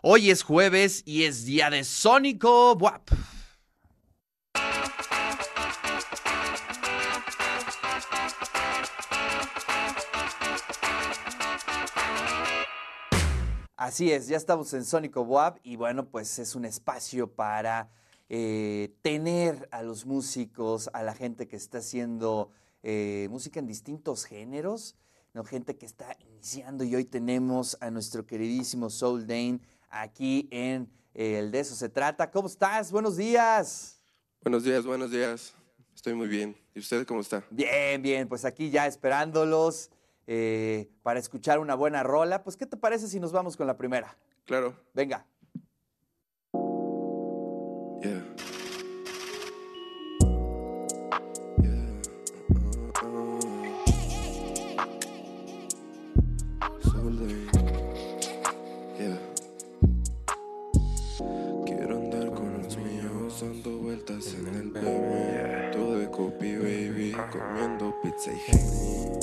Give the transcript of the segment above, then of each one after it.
Hoy es jueves y es día de Sónico Buap. Así es, ya estamos en Sónico Buap y bueno, pues es un espacio para eh, tener a los músicos, a la gente que está haciendo eh, música en distintos géneros, ¿no? gente que está iniciando y hoy tenemos a nuestro queridísimo Soul Dane aquí en El de eso se trata. ¿Cómo estás? Buenos días. Buenos días, buenos días. Estoy muy bien. ¿Y usted cómo está? Bien, bien, pues aquí ya esperándolos eh, para escuchar una buena rola. Pues, ¿qué te parece si nos vamos con la primera? Claro. Venga. Yeah. Vueltas en el BM. Todo de copy, baby. Comiendo pizza y genie.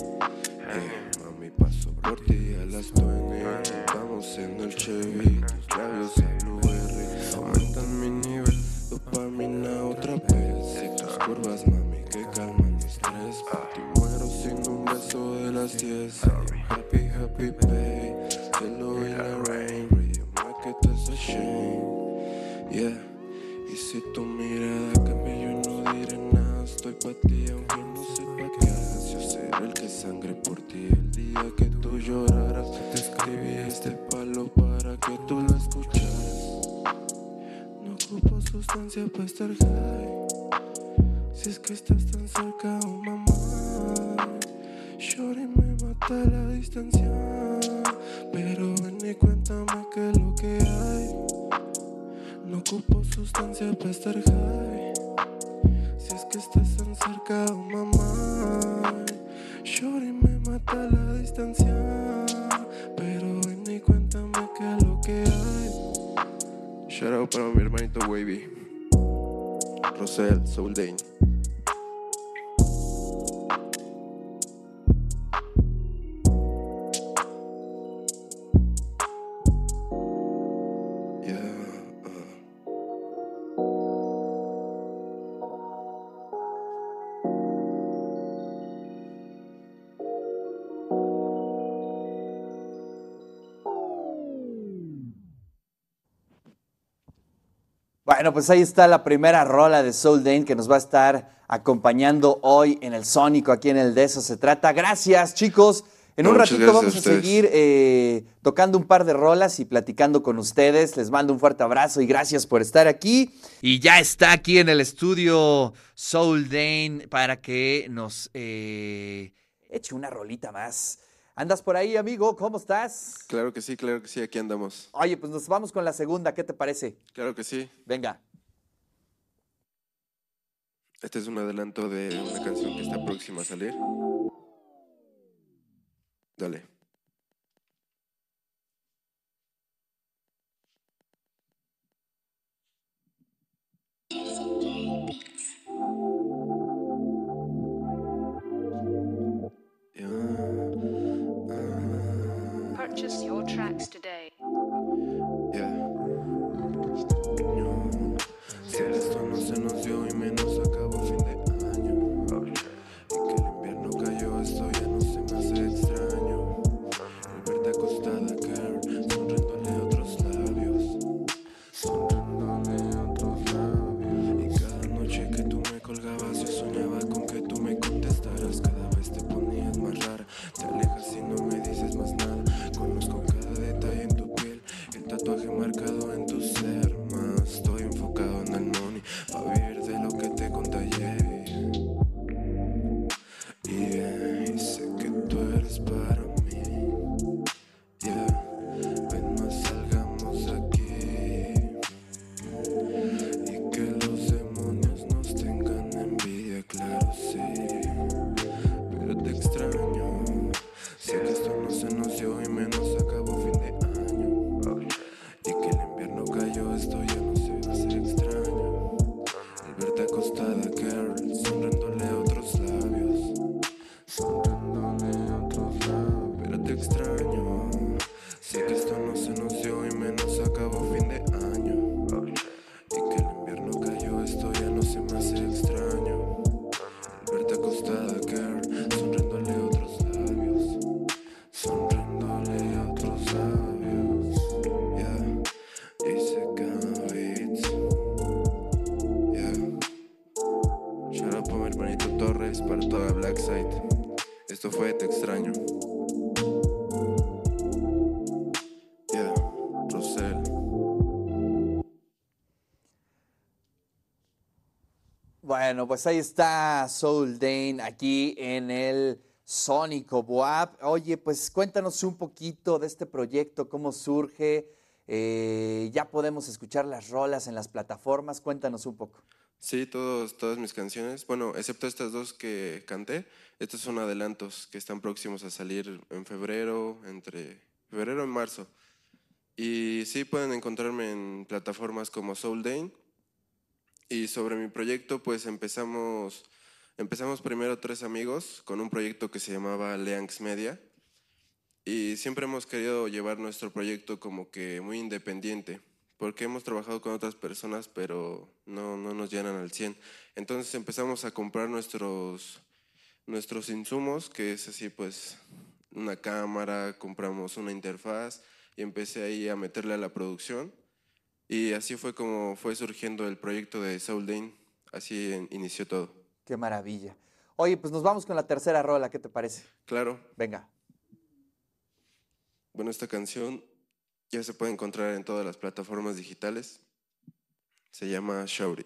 Eh, mami, paso por ti a las 20. Vamos en el Chevy. Tus labios a Blue R. Aumentan mi nivel. Dopamina otra vez. Y tus curvas, mami, que calman mi estrés. Por ti muero sin un beso de las 10. Happy, happy, babe. Hello in the rain. Market is a shame. Yeah. Y si tu ti, aunque no sepa qué hagas. Yo seré el que sangre por ti. El día que tú lloraras, te escribí este palo para que tú lo escucharas. No ocupo sustancia para estar high. Si es que estás tan cerca, oh mamá. Shorty me mata la distancia. Pero ven y cuéntame qué es lo que hay. No ocupo sustancia para estar high. Shout out para mi hermanito Wavy. Rosel, Soul. Bueno, pues ahí está la primera rola de Soul Dane que nos va a estar acompañando hoy en el Sónico, aquí en el de eso se trata. Gracias, chicos. En No, un muchas ratito vamos a seguir eh, tocando un par de rolas y platicando con ustedes. Les mando un fuerte abrazo y gracias por estar aquí. Y ya está aquí en el estudio Soul Dane para que nos eh, eche una rolita más. ¿Andas por ahí, amigo? ¿Cómo estás? Claro que sí, claro que sí, aquí andamos. Oye, pues nos vamos con la segunda. ¿Qué te parece? Claro que sí. Venga. Este es un adelanto de una canción que está próxima a salir. Dale. Bueno, pues ahí está Soul Dane aquí en el Sónico Boab. Oye, pues cuéntanos un poquito de este proyecto, cómo surge. Eh, ya podemos escuchar las rolas en las plataformas. Cuéntanos un poco. Sí, todos, todas mis canciones, bueno, excepto estas dos que canté, estos son adelantos que están próximos a salir en febrero, entre febrero y marzo. Y sí, pueden encontrarme en plataformas como Soul Dane. Y sobre mi proyecto, pues empezamos, empezamos primero tres amigos con un proyecto que se llamaba Leanx Media. Y siempre hemos querido llevar nuestro proyecto como que muy independiente, porque hemos trabajado con otras personas, pero no, no nos llenan al 100. Entonces empezamos a comprar nuestros, nuestros insumos, que es así pues una cámara, compramos una interfaz y empecé ahí a meterle a la producción. Y así fue como fue surgiendo el proyecto de Soul Dane, así inició todo. Qué maravilla. Oye, pues nos vamos con la tercera rola, ¿qué te parece? Claro, Venga. bueno, esta canción ya se puede encontrar en todas las plataformas digitales. Se llama Shouty.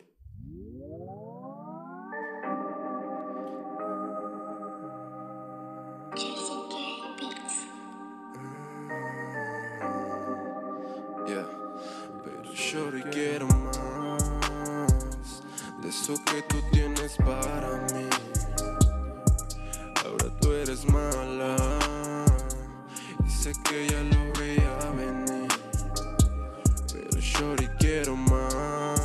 Que tú tienes para mí. Ahora tú eres mala y sé que ya lo veía venir. Pero Shorty quiero más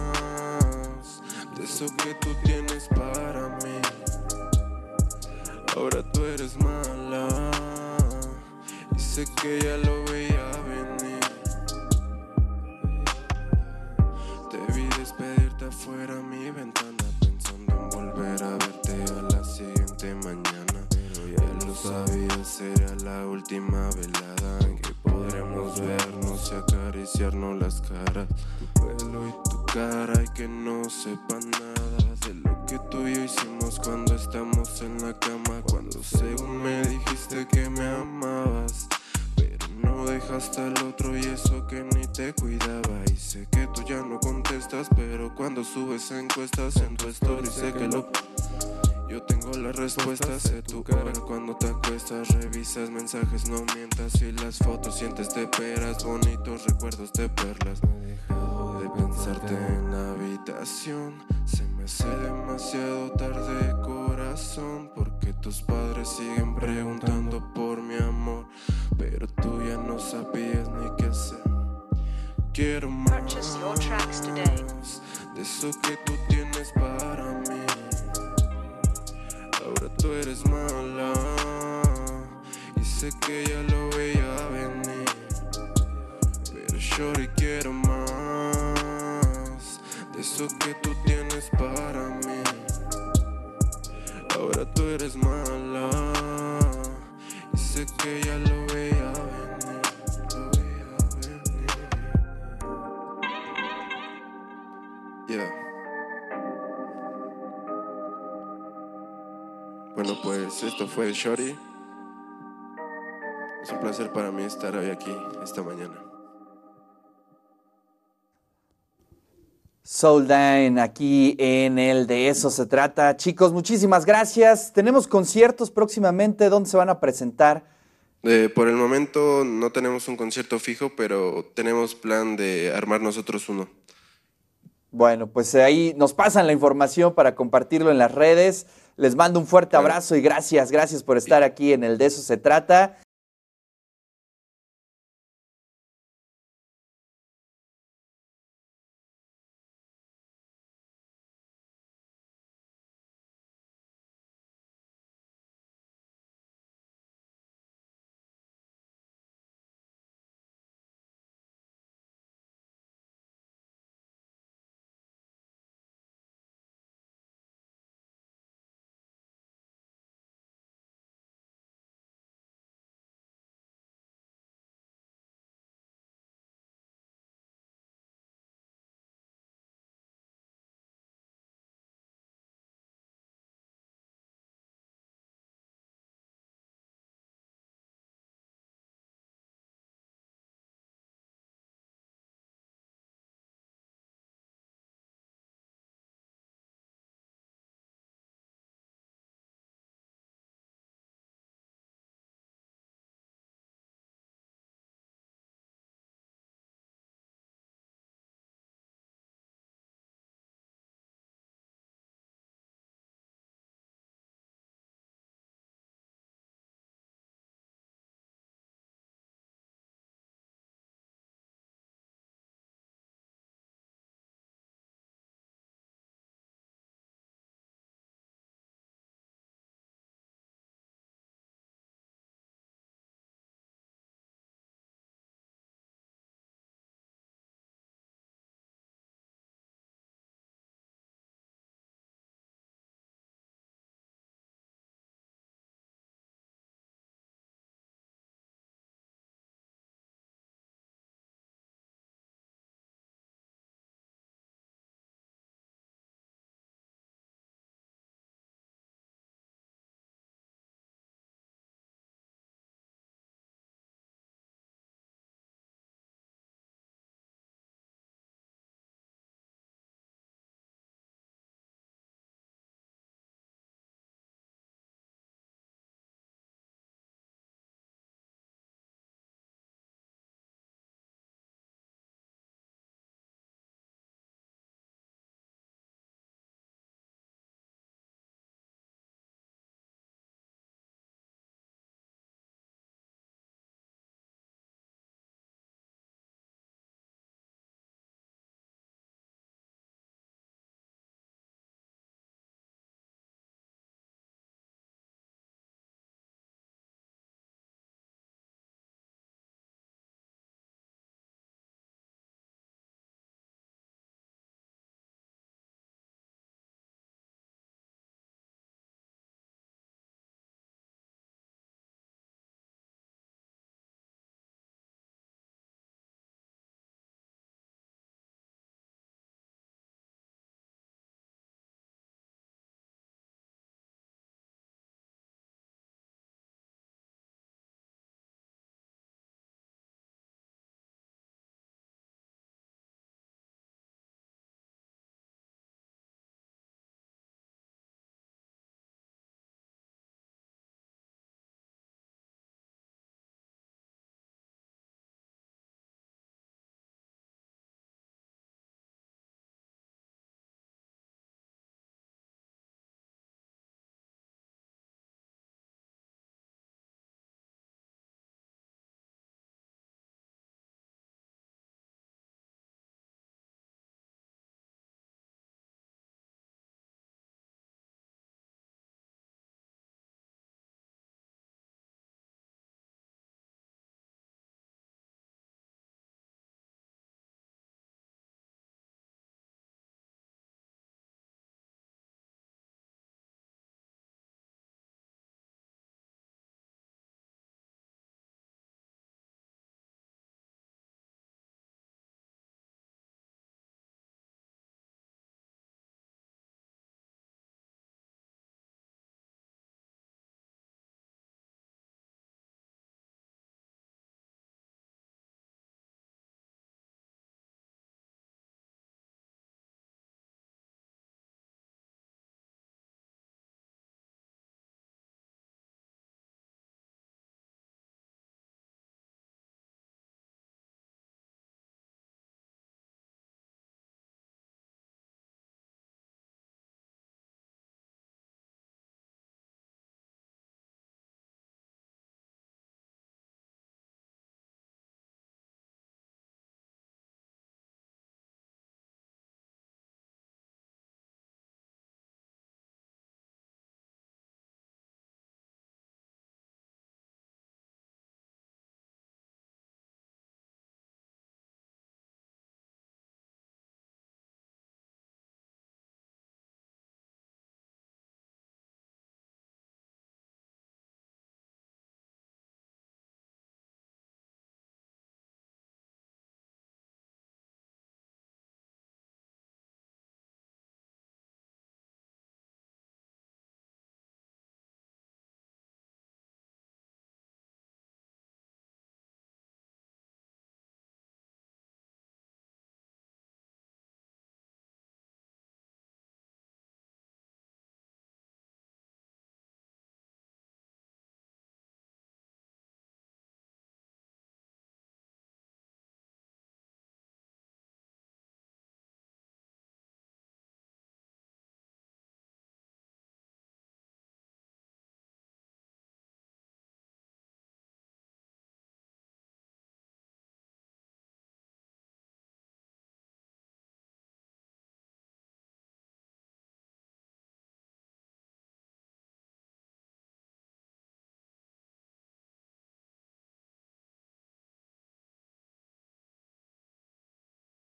de eso que tú tienes para mí. Ahora tú eres mala y sé que ya lo veía sabía, será la última velada En que podremos vernos y acariciarnos las caras. Tu pelo y tu cara y que no sepa nada De lo que tú y yo hicimos cuando estamos en la cama. Cuando según me dijiste que me amabas pero no dejaste al otro y eso que ni te cuidaba. Y sé que tú ya no contestas Pero cuando subes encuestas en tu story sé que lo... Yo tengo las respuestas de tu cara. Cuando te acuestas Revisas mensajes, no mientas. Y las fotos sientes de peras. Bonitos recuerdos de perlas. Me he dejado de pensarte en la habitación. Se me hace demasiado tarde corazón Porque tus padres siguen preguntando por mi amor. Pero tú ya no sabías ni qué hacer. Quiero más de eso que tú tienes para mí. Sé que ya lo veía venir. Pero Shorty quiero más de eso que tú tienes para mí. Ahora tú eres mala y sé que ya lo veía venir. Lo veía venir. Yeah. Bueno, pues esto fue Shorty. Placer para mí estar hoy aquí esta mañana. Soul Dane aquí en el De Eso Se Trata. Chicos, muchísimas gracias. Tenemos conciertos próximamente. ¿Dónde se van a presentar? Eh, por el momento no tenemos un concierto fijo, pero tenemos plan de armar nosotros uno. Bueno, pues ahí nos pasan la información para compartirlo en las redes. Les mando un fuerte abrazo y gracias, gracias por estar aquí en el De Eso Se Trata.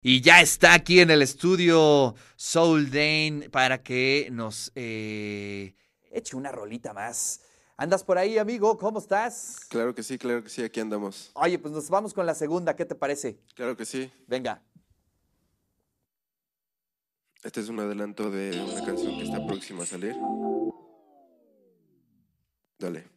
Y ya está aquí en el estudio Soul Dane para que nos eh, eche una rolita más. ¿Andas por ahí, amigo? ¿Cómo estás? Claro que sí, claro que sí, aquí andamos. Oye, pues nos vamos con la segunda, ¿qué te parece? Claro que sí. Venga. Este es un adelanto de una canción que está próxima a salir. Dale.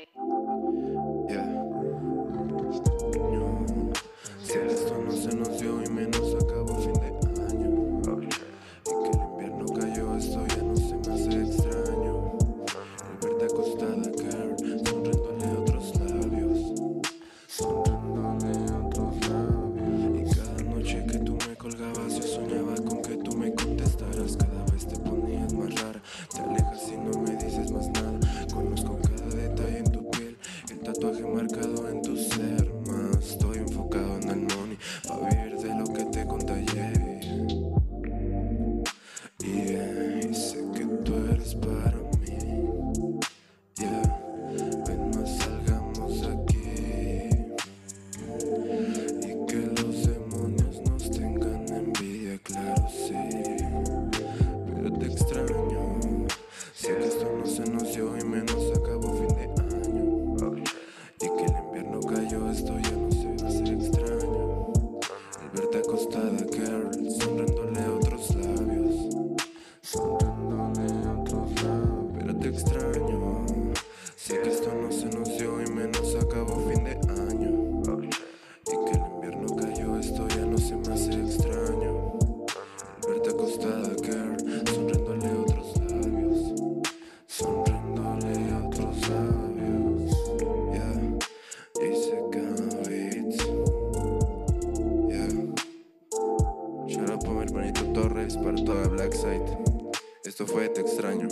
Esto fue Te extraño.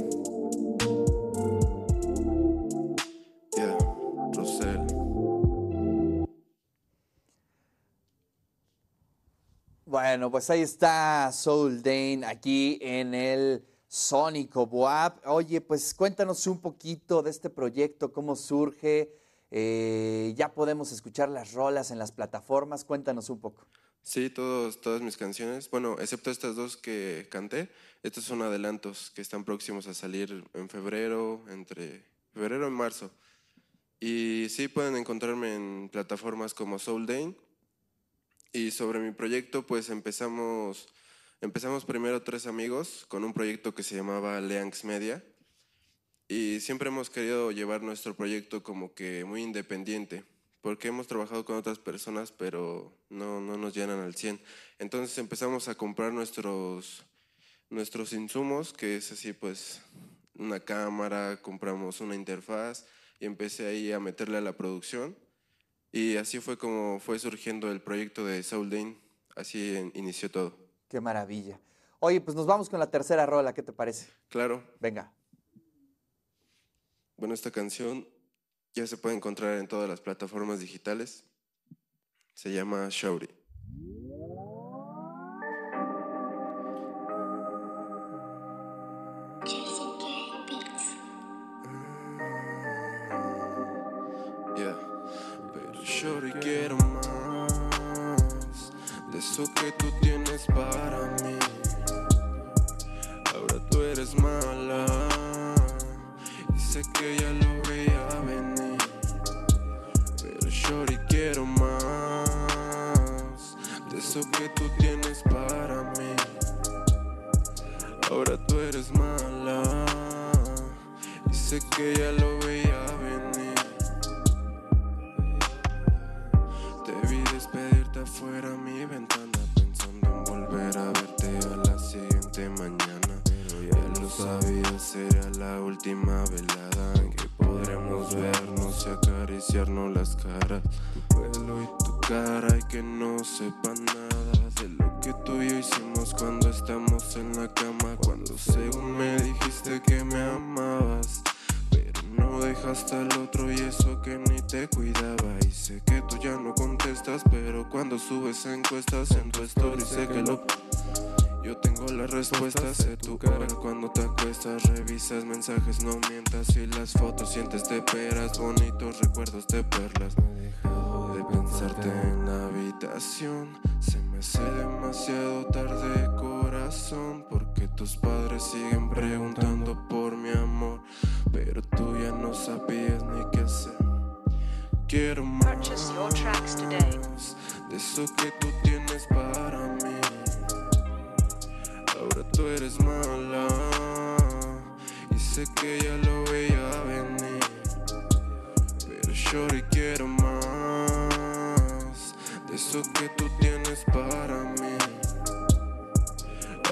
Yeah, Rosel. Bueno, pues ahí está Soul Dane aquí en el Sónico Boab. Oye, pues cuéntanos un poquito de este proyecto, cómo surge. Eh, ya podemos escuchar las rolas en las plataformas. Cuéntanos un poco. Sí, todos, todas mis canciones, bueno, excepto estas dos que canté, estos son adelantos que están próximos a salir en febrero, entre febrero y marzo. Y sí, pueden encontrarme en plataformas como Soul Dane. Y sobre mi proyecto, pues empezamos, empezamos primero tres amigos con un proyecto que se llamaba Leanx Media. Y siempre hemos querido llevar nuestro proyecto como que muy independiente, porque hemos trabajado con otras personas, pero no, no nos llenan al 100. Entonces empezamos a comprar nuestros, nuestros insumos, que es así pues una cámara, compramos una interfaz y empecé ahí a meterle a la producción. Y así fue como fue surgiendo el proyecto de Soul Dane, así en- inició todo. Qué maravilla. Oye, pues nos vamos con la tercera rola. ¿Qué te parece? Claro, Venga. bueno, esta canción ya se puede encontrar en todas las plataformas digitales. Se llama Shouty. Acariciarnos las caras Tu pelo y tu cara y que no sepa nada De lo que tú y yo hicimos cuando estamos en la cama Cuando según me dijiste que me amabas pero no dejaste al otro y eso que ni te cuidaba. Y sé que tú ya no contestas, pero cuando subes encuestas en tu story sé que lo. Yo tengo las respuestas, sé tu cara cuando te acuestas, revisas mensajes, no mientas y las fotos sientes de peras, bonitos recuerdos de perlas. Dejado de pensarte en la habitación, se me hace demasiado tarde corazón, porque tus padres siguen preguntando por mi amor, pero tú ya no sabías ni qué hacer. Quiero más Purchase your tracks today. de eso que tú tienes para. Ahora tú eres mala y sé que ya lo veía venir. Pero yo quiero más de eso que tú tienes para mí.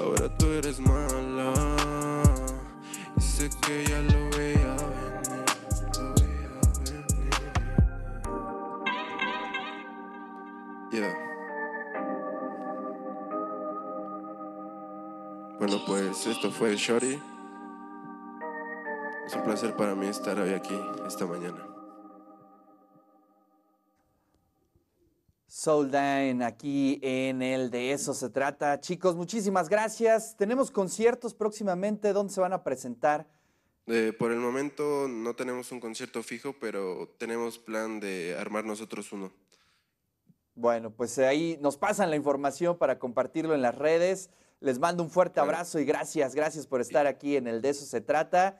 Ahora tú eres mala y sé que ya lo veía venir. Yeah. Bueno, pues esto fue Shorty. Es un placer para mí estar hoy aquí esta mañana. Soul Dine aquí en el de eso se trata. Chicos, muchísimas gracias. Tenemos conciertos próximamente. ¿Dónde se van a presentar? Eh, por el momento no tenemos un concierto fijo, pero tenemos plan de armar nosotros uno. Bueno, pues ahí nos pasan la información para compartirlo en las redes. Les mando un fuerte abrazo y gracias, gracias por estar aquí en el de eso se trata.